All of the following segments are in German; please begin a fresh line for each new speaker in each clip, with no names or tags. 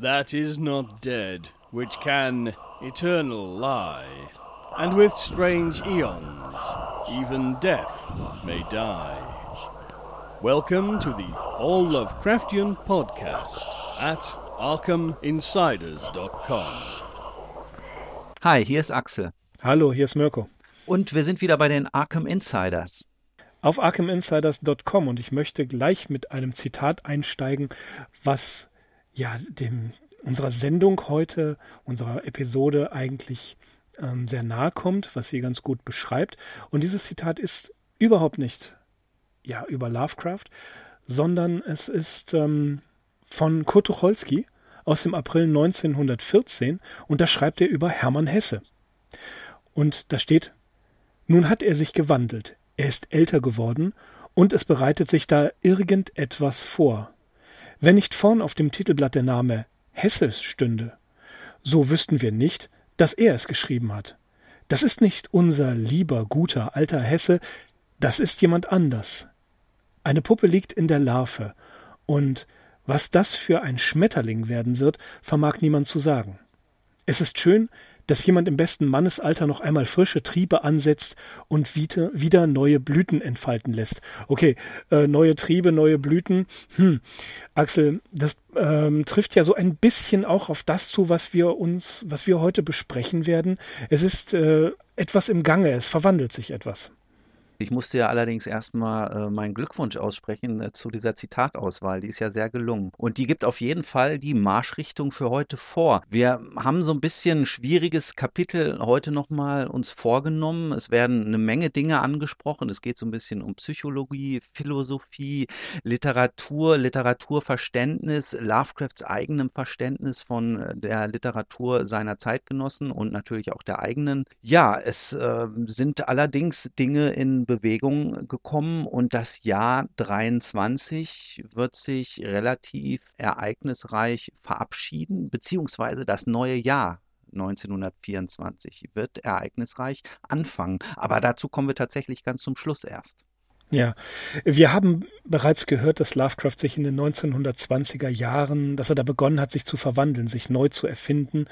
that is not dead, which can eternal lie, and with strange eons even death may die. Welcome to the All Lovecraftian Podcast at ArkhamInsiders.com.
Hi, hier ist Axel.
Hallo, hier ist Mirko.
Und wir sind wieder bei den Arkham Insiders.
Auf ArkhamInsiders.com und ich möchte gleich mit einem Zitat einsteigen, was ja dem unserer Sendung heute, unserer Episode eigentlich ähm, sehr nahe kommt, was sie ganz gut beschreibt. Und dieses Zitat ist überhaupt nicht ja über Lovecraft, sondern es ist ähm, von Kurt Tucholsky aus dem April 1914 und da schreibt er über Hermann Hesse. Und da steht, nun hat er sich gewandelt, er ist älter geworden und es bereitet sich da irgendetwas vor. Wenn nicht vorn auf dem Titelblatt der Name Hesse stünde, so wüssten wir nicht, dass er es geschrieben hat. Das ist nicht unser lieber, guter, alter Hesse, das ist jemand anders. Eine Puppe liegt in der Larve, und was das für ein Schmetterling werden wird, vermag niemand zu sagen. Es ist schön, dass jemand im besten Mannesalter noch einmal frische Triebe ansetzt und wieder neue Blüten entfalten lässt. Okay, äh, neue Triebe, neue Blüten. Hm, Axel, das ähm, trifft ja so ein bisschen auch auf das zu, was wir uns, was wir heute besprechen werden. Es ist äh, etwas im Gange, es verwandelt sich etwas.
Ich musste ja allerdings erstmal äh, meinen Glückwunsch aussprechen äh, zu dieser Zitatauswahl. Die ist ja sehr gelungen. Und die gibt auf jeden Fall die Marschrichtung für heute vor. Wir haben so ein bisschen ein schwieriges Kapitel heute nochmal uns vorgenommen. Es werden eine Menge Dinge angesprochen. Es geht so ein bisschen um Psychologie, Philosophie, Literatur, Literaturverständnis, Lovecrafts eigenem Verständnis von äh, der Literatur seiner Zeitgenossen und natürlich auch der eigenen. Ja, es äh, sind allerdings Dinge in Bewegung gekommen und das Jahr 23 wird sich relativ ereignisreich verabschieden, beziehungsweise das neue Jahr 1924 wird ereignisreich anfangen. Aber dazu kommen wir tatsächlich ganz zum Schluss erst.
Ja, wir haben bereits gehört, dass Lovecraft sich in den 1920er Jahren, dass er da begonnen hat, sich zu verwandeln, sich neu zu erfinden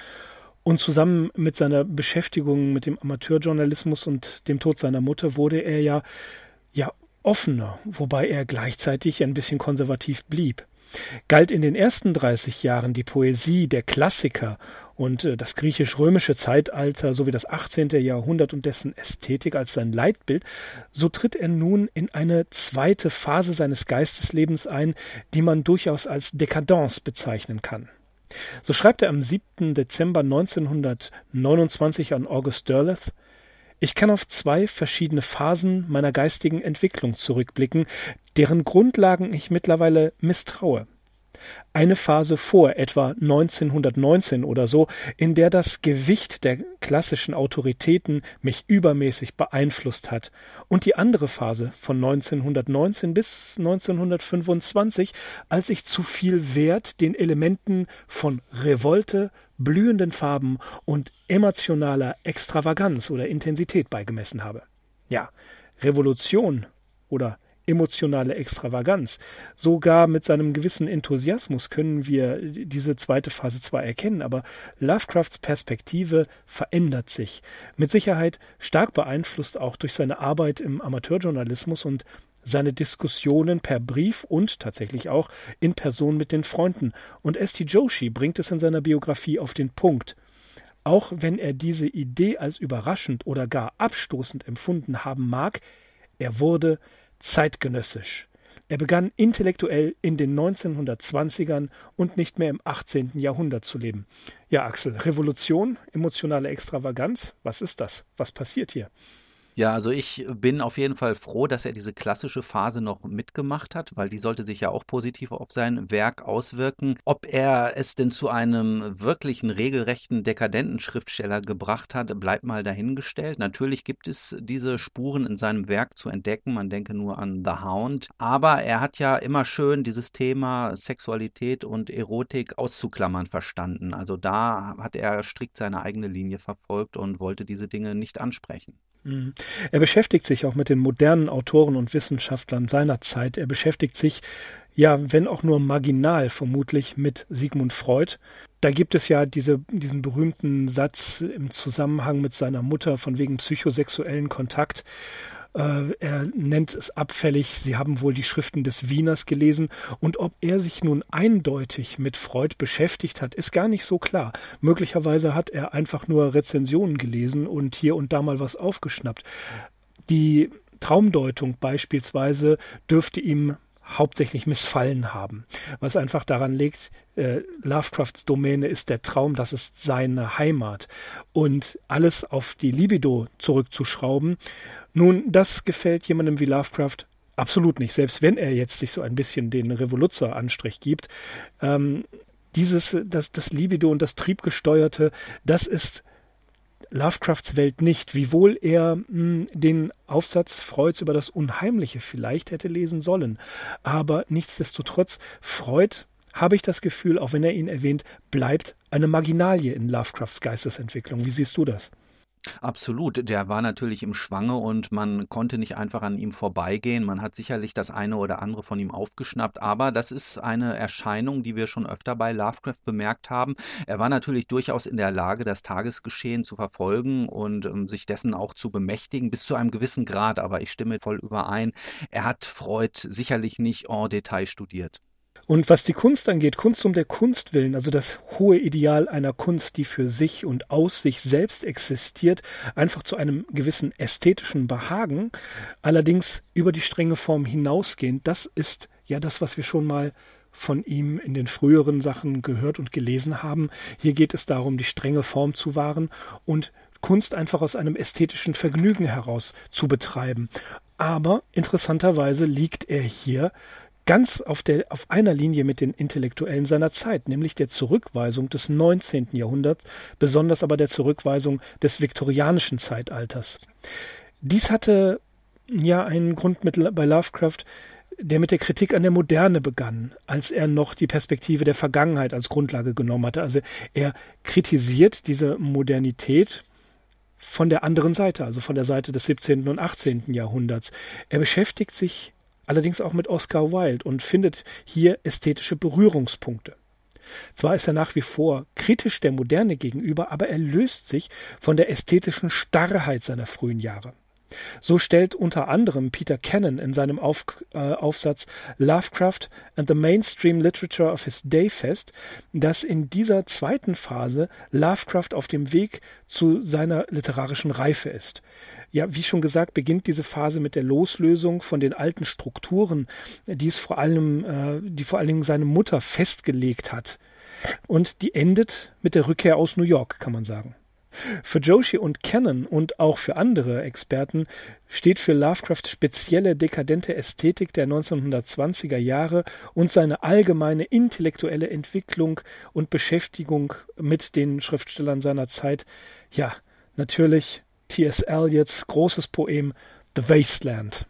und zusammen mit seiner Beschäftigung mit dem Amateurjournalismus und dem Tod seiner Mutter wurde er ja, ja offener, wobei er gleichzeitig ein bisschen konservativ blieb. Galt in den ersten 30 Jahren die Poesie der Klassiker und äh, das griechisch-römische Zeitalter sowie das 18. Jahrhundert und dessen Ästhetik als sein Leitbild, so tritt er nun in eine zweite Phase seines Geisteslebens ein, die man durchaus als Dekadence bezeichnen kann. So schreibt er am 7. Dezember 1929 an August Derleth Ich kann auf zwei verschiedene Phasen meiner geistigen Entwicklung zurückblicken, deren Grundlagen ich mittlerweile misstraue eine Phase vor, etwa 1919 oder so, in der das Gewicht der klassischen Autoritäten mich übermäßig beeinflusst hat, und die andere Phase von 1919 bis 1925, als ich zu viel Wert den Elementen von Revolte, blühenden Farben und emotionaler Extravaganz oder Intensität beigemessen habe. Ja, Revolution oder emotionale Extravaganz. Sogar mit seinem gewissen Enthusiasmus können wir diese zweite Phase zwar erkennen, aber Lovecrafts Perspektive verändert sich. Mit Sicherheit stark beeinflusst auch durch seine Arbeit im Amateurjournalismus und seine Diskussionen per Brief und tatsächlich auch in Person mit den Freunden. Und S.T. Joshi bringt es in seiner Biografie auf den Punkt. Auch wenn er diese Idee als überraschend oder gar abstoßend empfunden haben mag, er wurde zeitgenössisch. Er begann intellektuell in den 1920ern und nicht mehr im 18. Jahrhundert zu leben. Ja, Axel, Revolution, emotionale Extravaganz, was ist das? Was passiert hier?
Ja, also ich bin auf jeden Fall froh, dass er diese klassische Phase noch mitgemacht hat, weil die sollte sich ja auch positiv auf sein Werk auswirken. Ob er es denn zu einem wirklichen regelrechten dekadenten Schriftsteller gebracht hat, bleibt mal dahingestellt. Natürlich gibt es diese Spuren in seinem Werk zu entdecken. Man denke nur an The Hound. Aber er hat ja immer schön dieses Thema Sexualität und Erotik auszuklammern verstanden. Also da hat er strikt seine eigene Linie verfolgt und wollte diese Dinge nicht ansprechen.
Mhm. Er beschäftigt sich auch mit den modernen Autoren und Wissenschaftlern seiner Zeit. Er beschäftigt sich ja, wenn auch nur marginal vermutlich mit Sigmund Freud. Da gibt es ja diese, diesen berühmten Satz im Zusammenhang mit seiner Mutter von wegen psychosexuellen Kontakt. Äh, er nennt es abfällig, sie haben wohl die Schriften des Wieners gelesen und ob er sich nun eindeutig mit Freud beschäftigt hat, ist gar nicht so klar. Möglicherweise hat er einfach nur Rezensionen gelesen und hier und da mal was aufgeschnappt. Die Traumdeutung beispielsweise dürfte ihm hauptsächlich missfallen haben, was einfach daran liegt, äh, Lovecrafts Domäne ist der Traum, das ist seine Heimat und alles auf die Libido zurückzuschrauben nun, das gefällt jemandem wie Lovecraft absolut nicht, selbst wenn er jetzt sich so ein bisschen den Revoluzzer-Anstrich gibt. Ähm, dieses, das, das Libido und das Triebgesteuerte, das ist Lovecrafts Welt nicht, wiewohl er mh, hm, den Aufsatz Freuds über das Unheimliche vielleicht hätte lesen sollen. Aber nichtsdestotrotz, Freud, habe ich das Gefühl, auch wenn er ihn erwähnt, bleibt eine Marginalie in Lovecrafts Geistesentwicklung. Wie siehst du das?
Absolut, der war natürlich im Schwange und man konnte nicht einfach an ihm vorbeigehen. Man hat sicherlich das eine oder andere von ihm aufgeschnappt, aber das ist eine Erscheinung, die wir schon öfter bei Lovecraft bemerkt haben. Er war natürlich durchaus in der Lage, das Tagesgeschehen zu verfolgen und ähm, sich dessen auch zu bemächtigen, bis zu einem gewissen Grad, aber ich stimme voll überein. Er hat Freud sicherlich nicht en Detail studiert.
Und was die Kunst angeht, Kunst um der Kunst willen, also das hohe Ideal einer Kunst, die für sich und aus sich selbst existiert, einfach zu einem gewissen ästhetischen Behagen, allerdings über die strenge Form hinausgehend, das ist ja das, was wir schon mal von ihm in den früheren Sachen gehört und gelesen haben. Hier geht es darum, die strenge Form zu wahren und Kunst einfach aus einem ästhetischen Vergnügen heraus zu betreiben. Aber interessanterweise liegt er hier ganz auf, der, auf einer Linie mit den Intellektuellen seiner Zeit, nämlich der Zurückweisung des 19. Jahrhunderts, besonders aber der Zurückweisung des viktorianischen Zeitalters. Dies hatte ja einen Grund mit, bei Lovecraft, der mit der Kritik an der Moderne begann, als er noch die Perspektive der Vergangenheit als Grundlage genommen hatte. Also er kritisiert diese Modernität von der anderen Seite, also von der Seite des 17. und 18. Jahrhunderts. Er beschäftigt sich allerdings auch mit Oscar Wilde und findet hier ästhetische Berührungspunkte. Zwar ist er nach wie vor kritisch der Moderne gegenüber, aber er löst sich von der ästhetischen Starrheit seiner frühen Jahre. So stellt unter anderem Peter Cannon in seinem Auf, äh, Aufsatz Lovecraft and the Mainstream Literature of His Day fest, dass in dieser zweiten Phase Lovecraft auf dem Weg zu seiner literarischen Reife ist ja, wie schon gesagt, beginnt diese Phase mit der Loslösung von den alten Strukturen, die es vor allem, äh, die vor allen Dingen seine Mutter festgelegt hat. Und die endet mit der Rückkehr aus New York, kann man sagen. Für Joshi und Cannon und auch für andere Experten steht für Lovecraft spezielle dekadente Ästhetik der 1920er Jahre und seine allgemeine intellektuelle Entwicklung und Beschäftigung mit den Schriftstellern seiner Zeit, ja, natürlich T.S. Eliots großes Poem The Wasteland.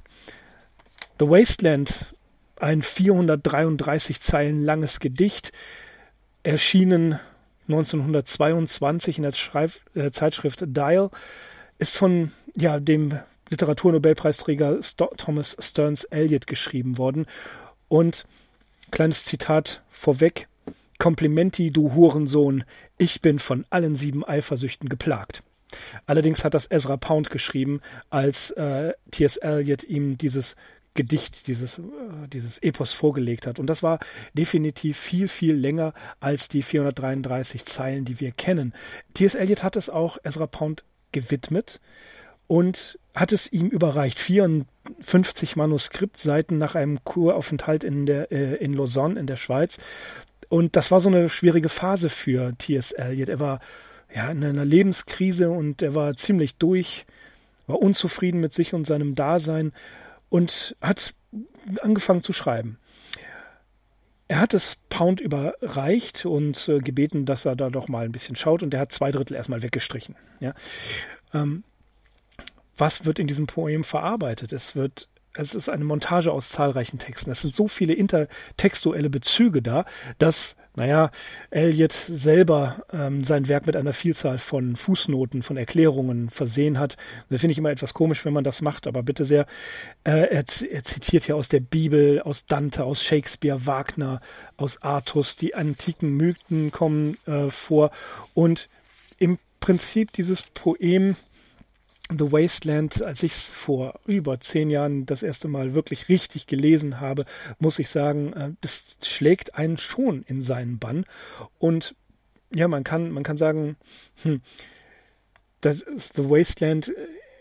The Wasteland, ein 433 Zeilen langes Gedicht, erschienen 1922 in der Schreif äh, Zeitschrift Dial, ist von ja, dem Literaturnobelpreisträger St Thomas Stearns Eliot geschrieben worden. Und kleines Zitat vorweg: Komplimenti, du Hurensohn, ich bin von allen sieben Eifersüchten geplagt. Allerdings hat das Ezra Pound geschrieben, als äh, T.S. Eliot ihm dieses Gedicht, dieses, äh, dieses Epos vorgelegt hat. Und das war definitiv viel, viel länger als die 433 Zeilen, die wir kennen. T.S. Eliot hat es auch Ezra Pound gewidmet und hat es ihm überreicht. 54 Manuskriptseiten nach einem Kuraufenthalt in, der, äh, in Lausanne in der Schweiz. Und das war so eine schwierige Phase für T.S. Eliot. Er war ja, in einer Lebenskrise und er war ziemlich durch, war unzufrieden mit sich und seinem Dasein und hat angefangen zu schreiben. Er hat es Pound überreicht und äh, gebeten, dass er da doch mal ein bisschen schaut und er hat zwei Drittel erstmal weggestrichen. Ja. Ähm, was wird in diesem Poem verarbeitet? Es wird es ist eine Montage aus zahlreichen Texten. Es sind so viele intertextuelle Bezüge da, dass, naja, Eliot selber ähm, sein Werk mit einer Vielzahl von Fußnoten, von Erklärungen versehen hat. Das finde ich immer etwas komisch, wenn man das macht, aber bitte sehr. Äh, er, er zitiert hier aus der Bibel, aus Dante, aus Shakespeare, Wagner, aus Artus. Die antiken Mythen kommen äh, vor und im Prinzip dieses Poem The Wasteland, als ich es vor über zehn Jahren das erste Mal wirklich richtig gelesen habe, muss ich sagen, äh, das schlägt einen schon in seinen Bann. Und ja, man kann, man kann sagen, hm, das ist The Wasteland, äh,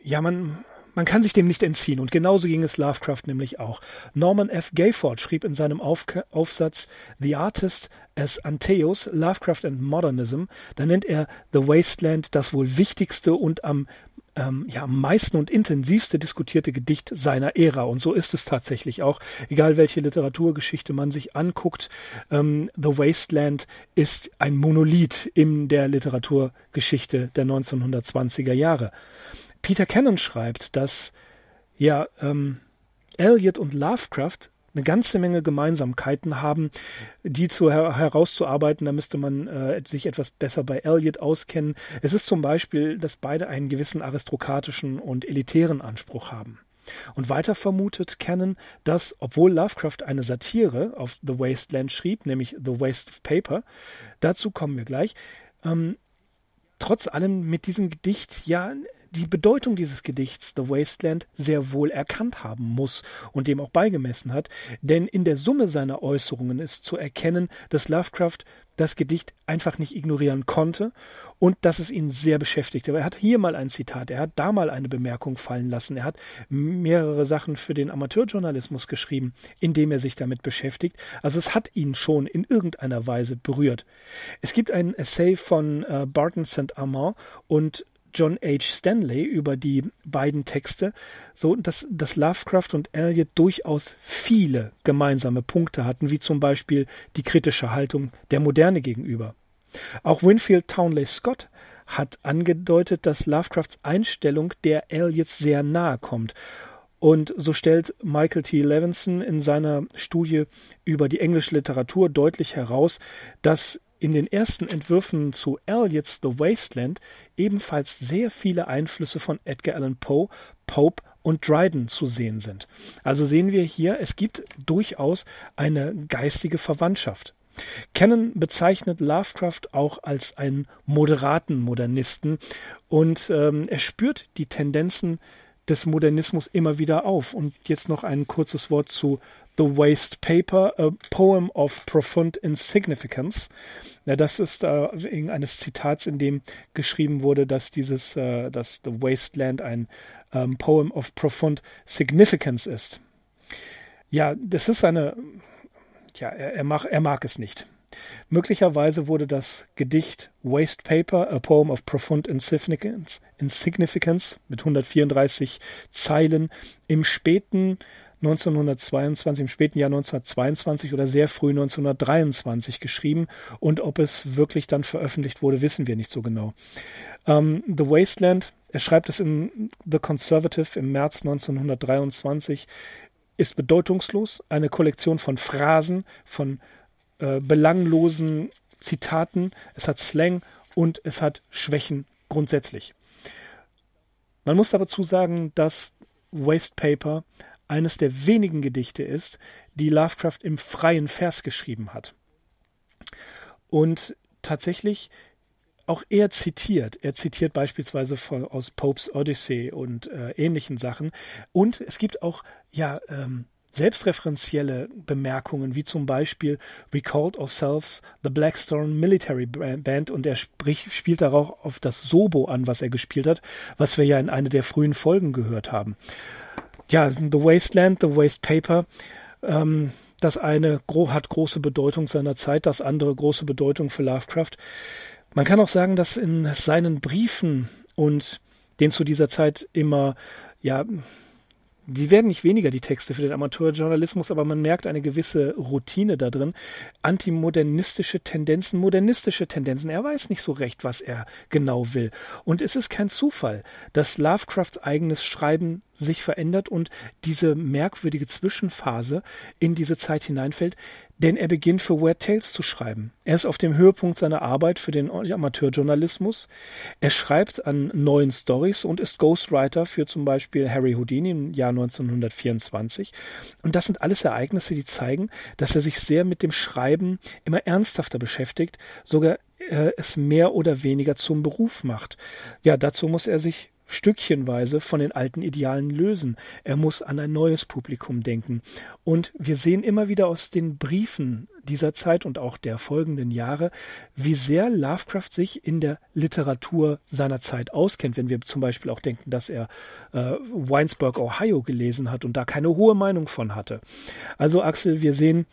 ja, man, man kann sich dem nicht entziehen. Und genauso ging es Lovecraft nämlich auch. Norman F. Gayford schrieb in seinem Auf Aufsatz The Artist as Anteos, Lovecraft and Modernism. Da nennt er The Wasteland das wohl wichtigste und am ähm, ja, am meisten und intensivste diskutierte Gedicht seiner Ära. Und so ist es tatsächlich auch. Egal welche Literaturgeschichte man sich anguckt, ähm, The Wasteland ist ein Monolith in der Literaturgeschichte der 1920er Jahre. Peter Cannon schreibt, dass ja ähm, Eliot und Lovecraft eine ganze Menge Gemeinsamkeiten haben, die zu her herauszuarbeiten. Da müsste man äh, sich etwas besser bei Eliot auskennen. Es ist zum Beispiel, dass beide einen gewissen aristokratischen und elitären Anspruch haben. Und weiter vermutet Cannon, dass, obwohl Lovecraft eine Satire auf The Wasteland schrieb, nämlich The Waste of Paper, dazu kommen wir gleich, ähm, trotz allem mit diesem Gedicht ja die Bedeutung dieses Gedichts The Wasteland sehr wohl erkannt haben muss und dem auch beigemessen hat, denn in der Summe seiner Äußerungen ist zu erkennen, dass Lovecraft das Gedicht einfach nicht ignorieren konnte und dass es ihn sehr beschäftigte. Er hat hier mal ein Zitat, er hat da mal eine Bemerkung fallen lassen, er hat mehrere Sachen für den Amateurjournalismus geschrieben, indem er sich damit beschäftigt. Also es hat ihn schon in irgendeiner Weise berührt. Es gibt ein Essay von äh, Barton St. Amand und John H. Stanley über die beiden Texte, so dass, dass Lovecraft und Eliot durchaus viele gemeinsame Punkte hatten, wie zum Beispiel die kritische Haltung der Moderne gegenüber. Auch Winfield Townley Scott hat angedeutet, dass Lovecrafts Einstellung der Eliots sehr nahe kommt. Und so stellt Michael T. Levinson in seiner Studie über die englische Literatur deutlich heraus, dass in den ersten Entwürfen zu Eliots The Wasteland ebenfalls sehr viele Einflüsse von Edgar Allan Poe, Pope und Dryden zu sehen sind. Also sehen wir hier, es gibt durchaus eine geistige Verwandtschaft. Cannon bezeichnet Lovecraft auch als einen moderaten Modernisten und ähm, er spürt die Tendenzen des Modernismus immer wieder auf. Und jetzt noch ein kurzes Wort zu The Waste Paper, a Poem of Profound Insignificance. Ja, das ist äh, wegen eines Zitats, in dem geschrieben wurde, dass dieses, äh, dass The Wasteland ein ähm, Poem of Profound Significance ist. Ja, das ist eine, ja, er, er, mag, er mag es nicht. Möglicherweise wurde das Gedicht Waste Paper, A Poem of Profound Insignificance, Insignificance mit 134 Zeilen im späten 1922, im späten Jahr 1922 oder sehr früh 1923 geschrieben und ob es wirklich dann veröffentlicht wurde, wissen wir nicht so genau. Ähm, The Wasteland, er schreibt es in The Conservative im März 1923, ist bedeutungslos, eine Kollektion von Phrasen, von äh, belanglosen Zitaten, es hat Slang und es hat Schwächen grundsätzlich. Man muss dazu sagen, dass Waste Paper eines der wenigen Gedichte ist, die Lovecraft im freien Vers geschrieben hat. Und tatsächlich auch er zitiert. Er zitiert beispielsweise von, aus Popes Odyssey und äh, ähnlichen Sachen. Und es gibt auch ja ähm, selbstreferenzielle Bemerkungen, wie zum Beispiel We called ourselves the Blackstone Military Band und er sprich, spielt darauf auf das Sobo an, was er gespielt hat, was wir ja in einer der frühen Folgen gehört haben ja, The Wasteland, The Waste Paper. Ähm, das eine hat große Bedeutung seiner Zeit, das andere große Bedeutung für Lovecraft. Man kann auch sagen, dass in seinen Briefen und den zu dieser Zeit immer, ja, die werden nicht weniger, die Texte für den Amateurjournalismus, aber man merkt eine gewisse Routine da drin. Antimodernistische Tendenzen, modernistische Tendenzen. Er weiß nicht so recht, was er genau will. Und es ist kein Zufall, dass Lovecrafts eigenes Schreiben sich verändert und diese merkwürdige Zwischenphase in diese Zeit hineinfällt, denn er beginnt für Weird Tales zu schreiben. Er ist auf dem Höhepunkt seiner Arbeit für den Amateurjournalismus. Er schreibt an neuen Stories und ist Ghostwriter für zum Beispiel Harry Houdini im Jahr 1924. Und das sind alles Ereignisse, die zeigen, dass er sich sehr mit dem Schreiben immer ernsthafter beschäftigt, sogar äh, es mehr oder weniger zum Beruf macht. Ja, dazu muss er sich stückchenweise von den alten Idealen lösen. Er muss an ein neues Publikum denken. Und wir sehen immer wieder aus den Briefen dieser Zeit und auch der folgenden Jahre, wie sehr Lovecraft sich in der Literatur seiner Zeit auskennt. Wenn wir zum Beispiel auch denken, dass er äh, Winesburg, Ohio gelesen hat und da keine hohe Meinung von hatte. Also Axel, wir sehen,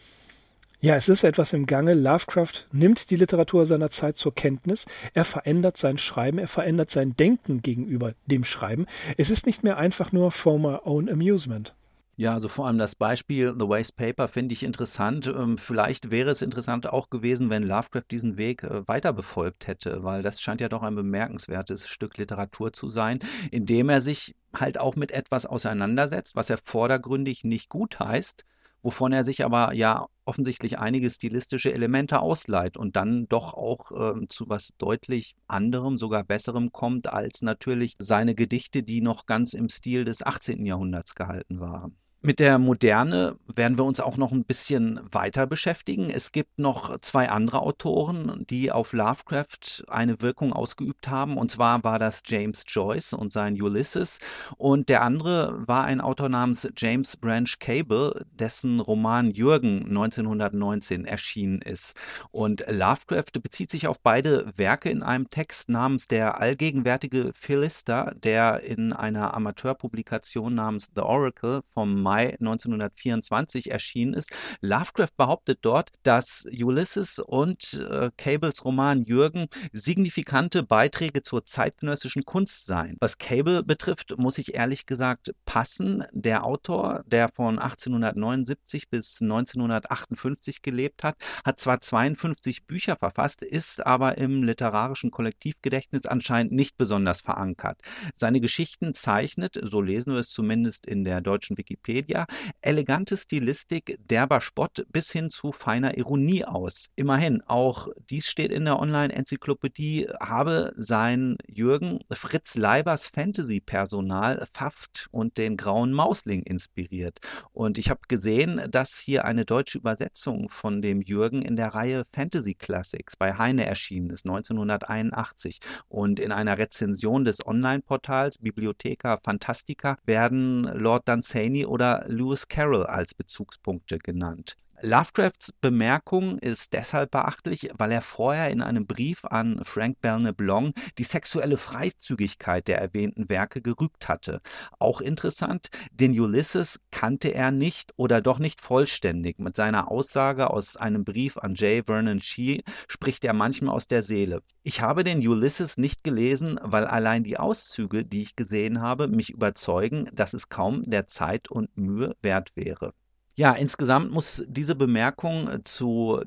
ja, es ist etwas im Gange. Lovecraft nimmt die Literatur seiner Zeit zur Kenntnis. Er verändert sein Schreiben, er verändert sein Denken gegenüber dem Schreiben. Es ist nicht mehr einfach nur for my own amusement.
Ja, also vor allem das Beispiel The Waste Paper finde ich interessant. Ähm, vielleicht wäre es interessant auch gewesen, wenn Lovecraft diesen Weg äh, weiter befolgt hätte, weil das scheint ja doch ein bemerkenswertes Stück Literatur zu sein, in dem er sich halt auch mit etwas auseinandersetzt, was er vordergründig nicht gut heißt, wovon er sich aber ja offensichtlich einige stilistische Elemente ausleiht und dann doch auch äh, zu was deutlich anderem, sogar besserem kommt als natürlich seine Gedichte, die noch ganz im Stil des 18. Jahrhunderts gehalten waren. Mit der Moderne werden wir uns auch noch ein bisschen weiter beschäftigen. Es gibt noch zwei andere Autoren, die auf Lovecraft eine Wirkung ausgeübt haben. Und zwar war das James Joyce und sein Ulysses. Und der andere war ein Autor namens James Branch Cable, dessen Roman Jürgen 1919 erschienen ist. Und Lovecraft bezieht sich auf beide Werke in einem Text namens Der allgegenwärtige Philister, der in einer Amateurpublikation namens The Oracle vom Mai 1924 erschienen ist. Lovecraft behauptet dort, dass Ulysses und äh, Cables Roman Jürgen signifikante Beiträge zur zeitgenössischen Kunst seien. Was Cable betrifft, muss ich ehrlich gesagt passen. Der Autor, der von 1879 bis 1958 gelebt hat, hat zwar 52 Bücher verfasst, ist aber im literarischen Kollektivgedächtnis anscheinend nicht besonders verankert. Seine Geschichten zeichnet, so lesen wir es zumindest in der deutschen Wikipedia, Wikipedia elegante Stilistik, derber Spott bis hin zu feiner Ironie aus. Immerhin, auch dies steht in der Online-Enzyklopädie, habe sein Jürgen Fritz Leibers Fantasy-Personal Pfaft und den Grauen Mausling inspiriert. Und ich habe gesehen, dass hier eine deutsche Übersetzung von dem Jürgen in der Reihe Fantasy Classics bei Heine erschienen ist, 1981. Und in einer Rezension des Online-Portals Bibliotheca Fantastica werden Lord Dunsany oder Lewis Carroll als Bezugspunkte genannt. Lovecrafts Bemerkung ist deshalb beachtlich, weil er vorher in einem Brief an Frank Belknap Long die sexuelle Freizügigkeit der erwähnten Werke gerügt hatte. Auch interessant, den Ulysses kannte er nicht oder doch nicht vollständig. Mit seiner Aussage aus einem Brief an J. Vernon Shee spricht er manchmal aus der Seele. Ich habe den Ulysses nicht gelesen, weil allein die Auszüge, die ich gesehen habe, mich überzeugen, dass es kaum der Zeit und Mühe wert wäre. Ja, insgesamt muss diese Bemerkung äh, zu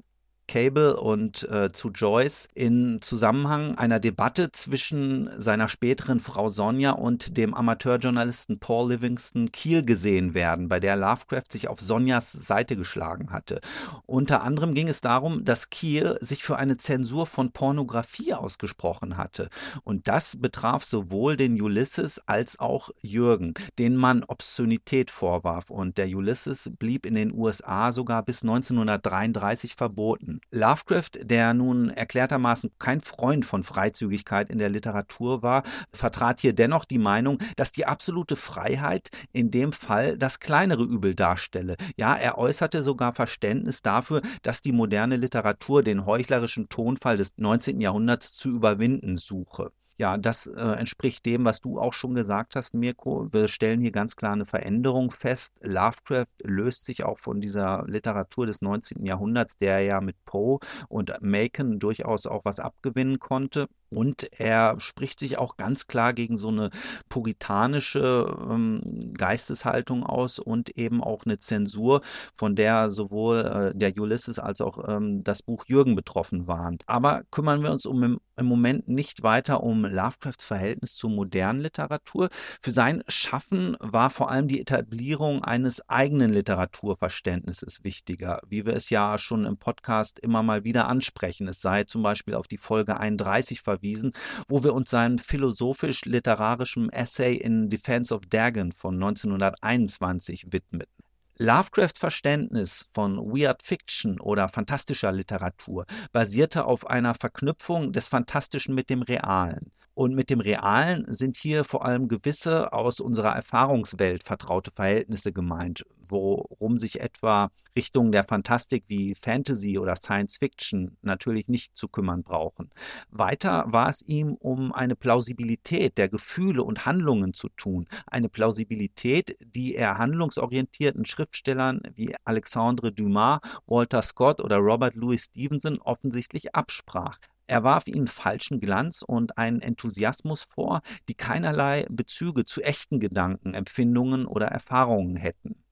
Cable und äh, zu Joyce in Zusammenhang einer Debatte zwischen seiner späteren Frau Sonja und dem Amateurjournalisten Paul Livingston Kiel gesehen werden, bei der Lovecraft sich auf Sonjas Seite geschlagen hatte. Unter anderem ging es darum, dass Kiel sich für eine Zensur von Pornografie ausgesprochen hatte. Und das betraf sowohl den Ulysses als auch Jürgen, denen man Obszönität vorwarf. Und der Ulysses blieb in den USA sogar bis 1933 verboten. Lovecraft, der nun erklärtermaßen kein Freund von Freizügigkeit in der Literatur war, vertrat hier dennoch die Meinung, dass die absolute Freiheit in dem Fall das kleinere Übel darstelle. Ja, er äußerte sogar Verständnis dafür, dass die moderne Literatur den heuchlerischen Tonfall des 19. Jahrhunderts zu überwinden suche. Ja, das äh, entspricht dem, was du auch schon gesagt hast, Mirko. Wir stellen hier ganz klar eine Veränderung fest. Lovecraft löst sich auch von dieser Literatur des 19. Jahrhunderts, der ja mit Poe und Macon durchaus auch was abgewinnen konnte. Und er spricht sich auch ganz klar gegen so eine puritanische ähm, Geisteshaltung aus und eben auch eine Zensur, von der sowohl äh, der Ulysses als auch ähm, das Buch Jürgen betroffen waren. Aber kümmern wir uns um im, im Moment nicht weiter um Lovecrafts Verhältnis zur modernen Literatur. Für sein Schaffen war vor allem die Etablierung eines eigenen Literaturverständnisses wichtiger, wie wir es ja schon im Podcast immer mal wieder ansprechen. Es sei zum Beispiel auf die Folge 31 verwiesen verwiesen, wo wir uns seinem philosophisch-literarischen Essay in Defense of Dagon von 1921 widmeten. Lovecrafts Verständnis von Weird Fiction oder fantastischer Literatur basierte auf einer Verknüpfung des Fantastischen mit dem Realen. Und mit dem Realen sind hier vor allem gewisse aus unserer Erfahrungswelt vertraute Verhältnisse gemeint, worum sich etwa Richtungen der Fantastik wie Fantasy oder Science Fiction natürlich nicht zu kümmern brauchen. Weiter war es ihm um eine Plausibilität der Gefühle und Handlungen zu tun, eine Plausibilität, die er handlungsorientierten Schriftstellern wie Alexandre Dumas, Walter Scott oder Robert Louis Stevenson offensichtlich absprach. Er warf ihnen falschen Glanz und einen Enthusiasmus vor, die keinerlei Bezüge zu echten Gedanken, Empfindungen oder Erfahrungen hätten.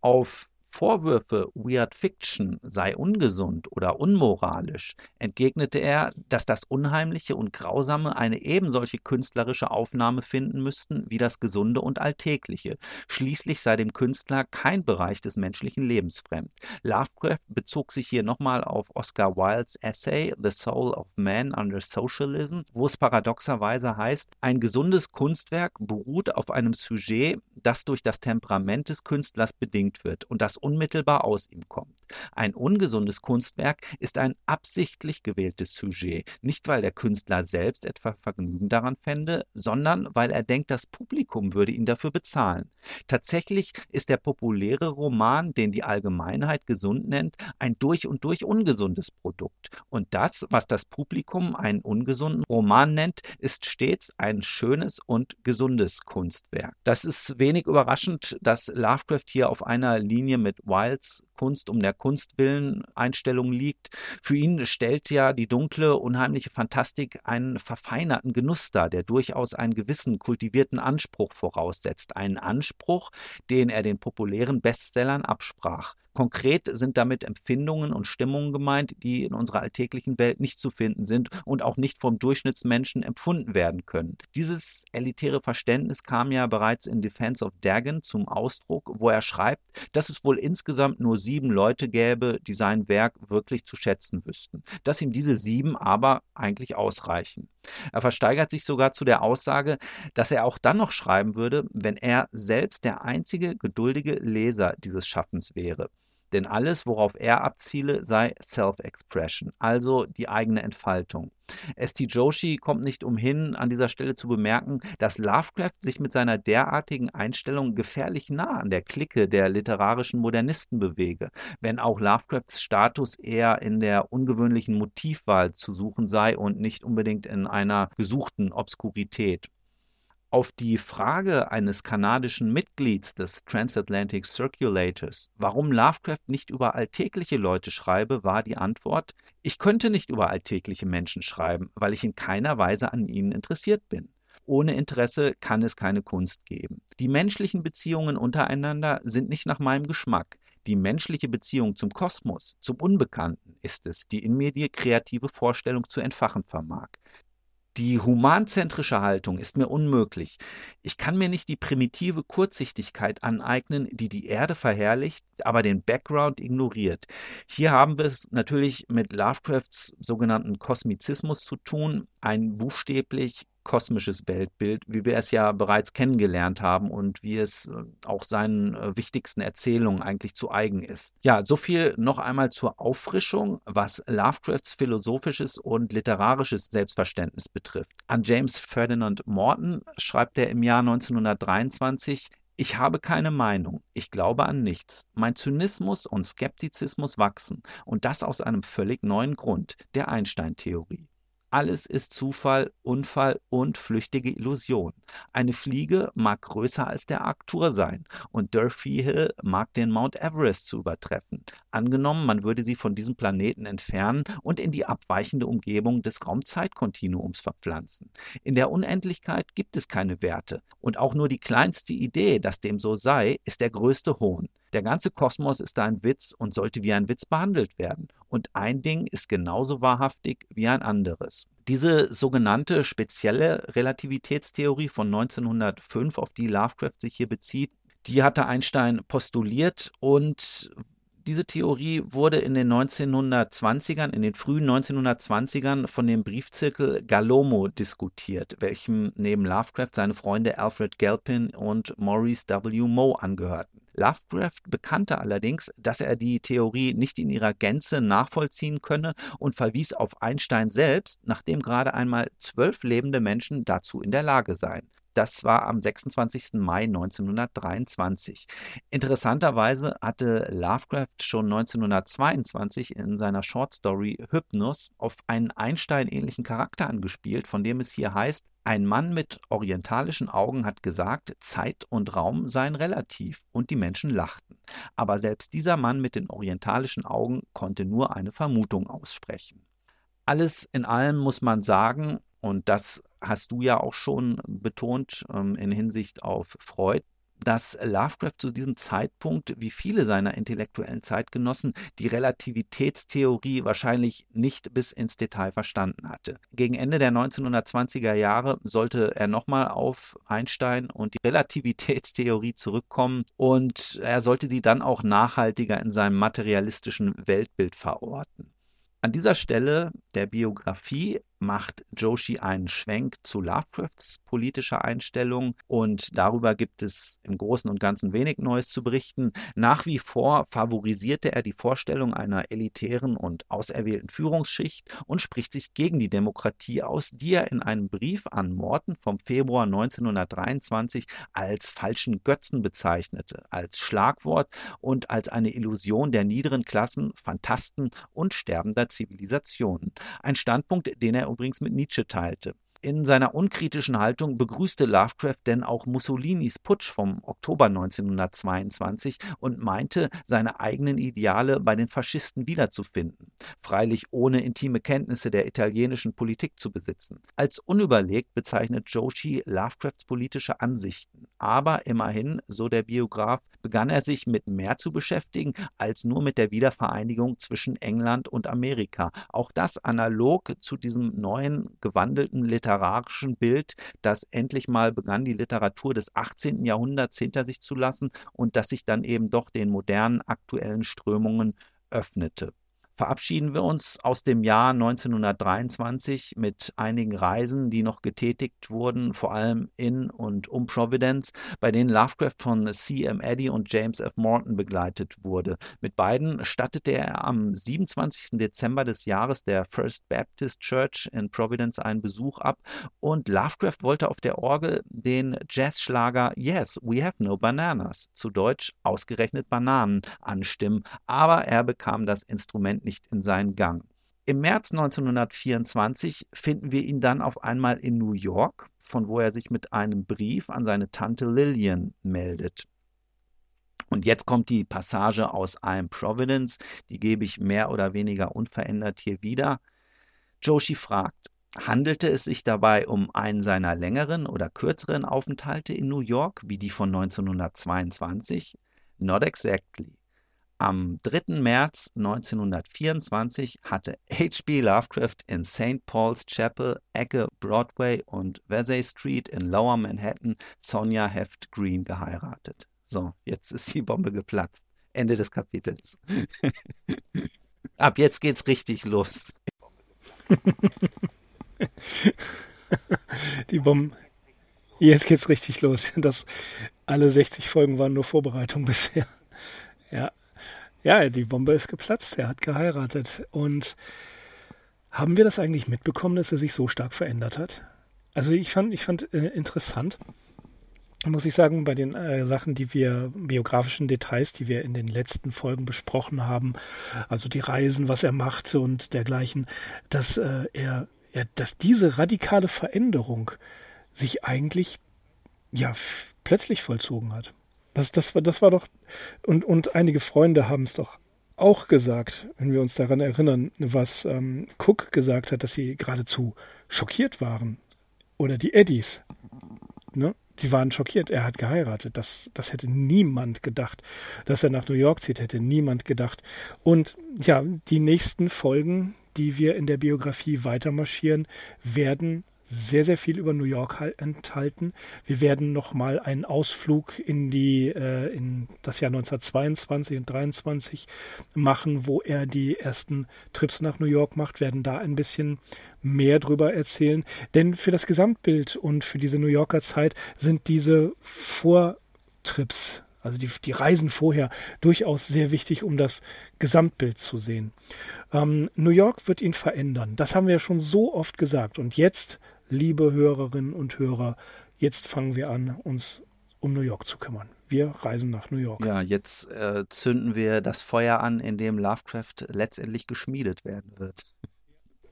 Auf Vorwürfe, Weird Fiction sei ungesund oder unmoralisch, entgegnete er, dass das Unheimliche und Grausame eine ebensolche künstlerische Aufnahme finden müssten wie das Gesunde und Alltägliche. Schließlich sei dem Künstler kein Bereich des menschlichen Lebens fremd. Lovecraft bezog sich hier nochmal auf Oscar Wildes Essay The Soul of Man Under Socialism, wo es paradoxerweise heißt, ein gesundes Kunstwerk beruht auf einem Sujet, das durch das Temperament des Künstlers bedingt wird und das unmittelbar aus ihm kommt. Ein ungesundes Kunstwerk ist ein absichtlich gewähltes Sujet, nicht weil der Künstler selbst etwa Vergnügen daran fände, sondern weil er denkt, das Publikum würde ihn dafür bezahlen. Tatsächlich ist der populäre Roman, den die Allgemeinheit gesund nennt, ein durch und durch ungesundes Produkt. Und das, was das Publikum einen ungesunden Roman nennt, ist stets ein schönes und gesundes Kunstwerk. Das ist wenig überraschend, dass Lovecraft hier auf einer Linie mit it whilst Kunst um der Kunst willen Einstellung liegt. Für ihn stellt ja die dunkle, unheimliche Fantastik einen verfeinerten Genuss dar, der durchaus einen gewissen kultivierten Anspruch voraussetzt. Einen Anspruch, den er den populären Bestsellern absprach. Konkret sind damit Empfindungen und Stimmungen gemeint, die in unserer alltäglichen Welt nicht zu finden sind und auch nicht vom Durchschnittsmenschen empfunden werden können. Dieses elitäre Verständnis kam ja bereits in Defense of Dagon zum Ausdruck, wo er schreibt, dass es wohl insgesamt nur sieben Leute gäbe, die sein Werk wirklich zu schätzen wüssten, dass ihm diese sieben aber eigentlich ausreichen. Er versteigert sich sogar zu der Aussage, dass er auch dann noch schreiben würde, wenn er selbst der einzige geduldige Leser dieses Schaffens wäre. Denn alles, worauf er abziele, sei Self-Expression, also die eigene Entfaltung. S.T. Joshi kommt nicht umhin, an dieser Stelle zu bemerken, dass Lovecraft sich mit seiner derartigen Einstellung gefährlich nah an der Clique der literarischen Modernisten bewege, wenn auch Lovecrafts Status eher in der ungewöhnlichen Motivwahl zu suchen sei und nicht unbedingt in einer gesuchten Obskurität. Auf die Frage eines kanadischen Mitglieds des Transatlantic Circulators, warum Lovecraft nicht über alltägliche Leute schreibe, war die Antwort: Ich könnte nicht über alltägliche Menschen schreiben, weil ich in keiner Weise an ihnen interessiert bin. Ohne Interesse kann es keine Kunst geben. Die menschlichen Beziehungen untereinander sind nicht nach meinem Geschmack. Die menschliche Beziehung zum Kosmos, zum Unbekannten ist es, die in mir die kreative Vorstellung zu entfachen vermag. Die humanzentrische Haltung ist mir unmöglich. Ich kann mir nicht die primitive Kurzsichtigkeit aneignen, die die Erde verherrlicht, aber den Background ignoriert. Hier haben wir es natürlich mit Lovecrafts sogenannten Kosmizismus zu tun, ein buchstäblich kosmisches Weltbild, wie wir es ja bereits kennengelernt haben und wie es äh, auch seinen äh, wichtigsten Erzählungen eigentlich zu eigen ist. Ja, so viel noch einmal zur Auffrischung, was Lovecrafts philosophisches und literarisches Selbstverständnis betrifft. An James Ferdinand Morton schreibt er im Jahr 1923, ich habe keine Meinung, ich glaube an nichts. Mein Zynismus und Skeptizismus wachsen und das aus einem völlig neuen Grund, der Einstein-Theorie. Alles ist Zufall, Unfall und flüchtige Illusion. Eine Fliege mag größer als der Arctur sein und Durfee Hill mag den Mount Everest zu übertreffen. Angenommen, man würde sie von diesem Planeten entfernen und in die abweichende Umgebung des Raumzeitkontinuums verpflanzen. In der Unendlichkeit gibt es keine Werte und auch nur die kleinste Idee, dass dem so sei, ist der größte Hohn. Der ganze Kosmos ist ein Witz und sollte wie ein Witz behandelt werden. Und ein Ding ist genauso wahrhaftig wie ein anderes. Diese sogenannte spezielle Relativitätstheorie von 1905, auf die Lovecraft sich hier bezieht, die hatte Einstein postuliert und diese Theorie wurde in den 1920ern, in den frühen 1920ern von dem Briefzirkel Galomo diskutiert, welchem neben Lovecraft seine Freunde Alfred Galpin und Maurice W. Moe angehörten. Lovecraft bekannte allerdings, dass er die Theorie nicht in ihrer Gänze nachvollziehen könne und verwies auf Einstein selbst, nachdem gerade einmal zwölf lebende Menschen dazu in der Lage seien. Das war am 26. Mai 1923. Interessanterweise hatte Lovecraft schon 1922 in seiner Shortstory Hypnos auf einen Einstein-ähnlichen Charakter angespielt, von dem es hier heißt, ein Mann mit orientalischen Augen hat gesagt, Zeit und Raum seien relativ, und die Menschen lachten. Aber selbst dieser Mann mit den orientalischen Augen konnte nur eine Vermutung aussprechen. Alles in allem muss man sagen, und das hast du ja auch schon betont ähm, in Hinsicht auf Freud, dass Lovecraft zu diesem Zeitpunkt, wie viele seiner intellektuellen Zeitgenossen, die Relativitätstheorie wahrscheinlich nicht bis ins Detail verstanden hatte. Gegen Ende der 1920er Jahre sollte er nochmal auf Einstein und die Relativitätstheorie zurückkommen und er sollte sie dann auch nachhaltiger in seinem materialistischen Weltbild verorten. An dieser Stelle der Biografie macht Joshi einen Schwenk zu Lovecrafts politischer Einstellung und darüber gibt es im Großen und Ganzen wenig Neues zu berichten. Nach wie vor favorisierte er die Vorstellung einer elitären und auserwählten Führungsschicht und spricht sich gegen die Demokratie aus, die er in einem Brief an Morton vom Februar 1923 als falschen Götzen bezeichnete, als Schlagwort und als eine Illusion der niederen Klassen, Phantasten und sterbender Zivilisationen. Ein Standpunkt, den er übrigens mit Nietzsche teilte. In seiner unkritischen Haltung begrüßte Lovecraft denn auch Mussolinis Putsch vom Oktober 1922 und meinte, seine eigenen Ideale bei den Faschisten wiederzufinden, freilich ohne intime Kenntnisse der italienischen Politik zu besitzen. Als unüberlegt bezeichnet Joshi Lovecrafts politische Ansichten, aber immerhin, so der Biograf, begann er sich mit mehr zu beschäftigen als nur mit der Wiedervereinigung zwischen England und Amerika. Auch das analog zu diesem neuen gewandelten Literatur literarischen Bild, das endlich mal begann, die Literatur des 18. Jahrhunderts hinter sich zu lassen und das sich dann eben doch den modernen aktuellen Strömungen öffnete verabschieden wir uns aus dem Jahr 1923 mit einigen Reisen, die noch getätigt wurden, vor allem in und um Providence, bei denen Lovecraft von C.M. Eddy und James F. Morton begleitet wurde. Mit beiden stattete er am 27. Dezember des Jahres der First Baptist Church in Providence einen Besuch ab und Lovecraft wollte auf der Orgel den Jazzschlager Yes, We Have No Bananas, zu Deutsch ausgerechnet Bananen, anstimmen, aber er bekam das Instrument nicht nicht in seinen Gang. Im März 1924 finden wir ihn dann auf einmal in New York, von wo er sich mit einem Brief an seine Tante Lillian meldet. Und jetzt kommt die Passage aus I'm Providence, die gebe ich mehr oder weniger unverändert hier wieder. Joshi fragt, handelte es sich dabei um einen seiner längeren oder kürzeren Aufenthalte in New York, wie die von 1922? Not exactly. Am 3. März 1924 hatte H.P. Lovecraft in St. Paul's Chapel, Ecke Broadway und Vesey Street in Lower Manhattan Sonja Heft Green geheiratet. So, jetzt ist die Bombe geplatzt. Ende des Kapitels. Ab jetzt geht's richtig los.
die Bombe. Jetzt geht's richtig los. Das, alle 60 Folgen waren nur Vorbereitung bisher. Ja, ja, die Bombe ist geplatzt, er hat geheiratet. Und haben wir das eigentlich mitbekommen, dass er sich so stark verändert hat? Also ich fand, ich fand äh, interessant, muss ich sagen, bei den äh, Sachen, die wir, biografischen Details, die wir in den letzten Folgen besprochen haben, also die Reisen, was er macht und dergleichen, dass äh, er ja, dass diese radikale Veränderung sich eigentlich ja plötzlich vollzogen hat. Das, das, war, das war doch, und, und einige Freunde haben es doch auch gesagt, wenn wir uns daran erinnern, was ähm, Cook gesagt hat, dass sie geradezu schockiert waren. Oder die Eddies. Ne? Sie waren schockiert. Er hat geheiratet. Das, das hätte niemand gedacht. Dass er nach New York zieht, hätte niemand gedacht. Und ja, die nächsten Folgen, die wir in der Biografie weitermarschieren, werden sehr, sehr viel über New York enthalten. Wir werden nochmal einen Ausflug in die, äh, in das Jahr 1922 und 23 machen, wo er die ersten Trips nach New York macht, werden da ein bisschen mehr drüber erzählen. Denn für das Gesamtbild und für diese New Yorker Zeit sind diese Vortrips also die, die Reisen vorher durchaus sehr wichtig, um das Gesamtbild zu sehen. Ähm, New York wird ihn verändern. Das haben wir ja schon so oft gesagt. Und jetzt liebe Hörerinnen und Hörer, jetzt fangen wir an, uns um New York zu kümmern. Wir reisen nach New York.
Ja, jetzt äh, zünden wir das Feuer an, in dem Lovecraft letztendlich geschmiedet werden wird.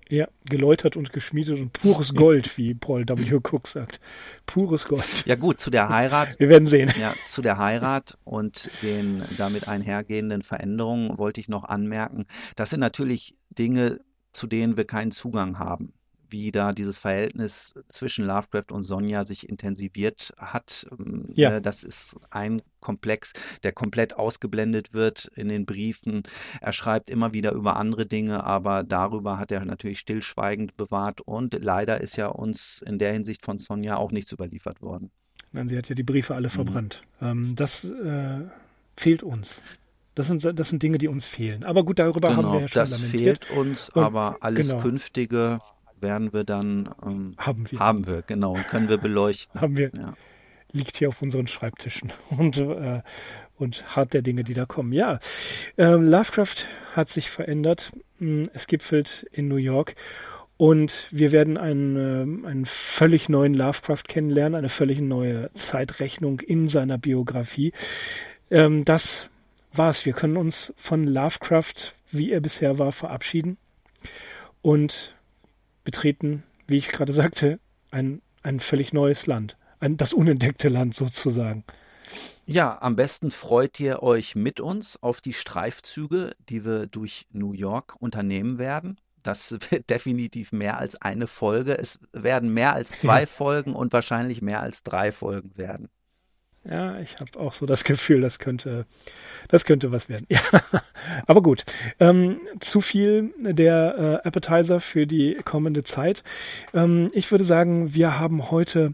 Ja, geläutert und geschmiedet und pures Gold, wie Paul W. Cook sagt. Pures Gold.
Ja gut, zu der Heirat.
Wir werden sehen.
Ja, zu der Heirat und den damit einhergehenden Veränderungen wollte ich noch anmerken. Das sind natürlich Dinge, zu denen wir keinen Zugang haben wie da dieses Verhältnis zwischen Lovecraft und Sonja sich intensiviert hat. Ähm, ja. Äh, das ist ein Komplex, der komplett ausgeblendet wird in den Briefen. Er schreibt immer wieder über andere Dinge, aber darüber hat er natürlich stillschweigend bewahrt und leider ist ja uns in der Hinsicht von Sonja auch nichts überliefert worden.
Nein, sie hat ja die Briefe alle mhm. verbrannt. Mhm. das äh, fehlt uns. Das sind, das sind Dinge, die uns fehlen. Aber gut, darüber genau, haben wir ja schon
das lamentiert. fehlt uns, aber alles genau. Künftige werden wir dann ähm,
haben wir.
haben wir genau können wir beleuchten.
Haben wir. Ja. liegt hier auf unseren Schreibtischen. Und äh, und hart der Dinge die da kommen. Ja äh, Lovecraft hat sich verändert. Hm, es gipfelt in New York. Und wir werden einen, äh, einen völlig neuen Lovecraft kennenlernen eine völlig neue Zeitrechnung in seiner Biografie. Ähm, das war's. Wir können uns von Lovecraft wie er bisher war verabschieden. Und betreten, wie ich gerade sagte, ein, ein völlig neues Land. Ein, das unentdeckte Land sozusagen.
Ja, am besten freut ihr euch mit uns auf die Streifzüge, die wir durch New York unternehmen werden. Das wird definitiv mehr als eine Folge. Es werden mehr als zwei ja. Folgen und wahrscheinlich mehr als drei Folgen werden.
Ja, ich habe auch so das Gefühl, das könnte, das könnte was werden. Ja, aber gut. Ähm, zu viel der äh, Appetizer für die kommende Zeit. Ähm, ich würde sagen, wir haben heute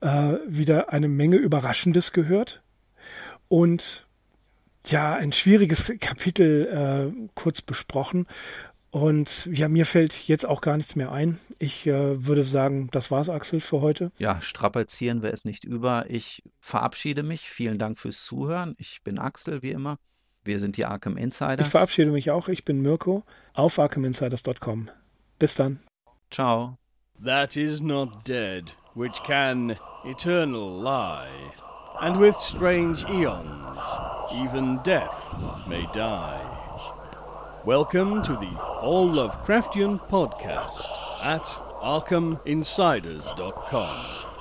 äh, wieder eine Menge Überraschendes gehört und ja, ein schwieriges Kapitel äh, kurz besprochen. Und ja, mir fällt jetzt auch gar nichts mehr ein. Ich äh, würde sagen, das war's, Axel, für heute.
Ja, strapazieren wir es nicht über. Ich verabschiede mich. Vielen Dank fürs Zuhören. Ich bin Axel, wie immer. Wir sind die Arkham Insiders.
Ich verabschiede mich auch. Ich bin Mirko auf arkhaminsiders.com. Bis dann.
Ciao.
That is not dead, which can eternal lie. And with strange eons, even death may die. Welcome to the All Lovecraftian podcast at ArkhamInsiders.com.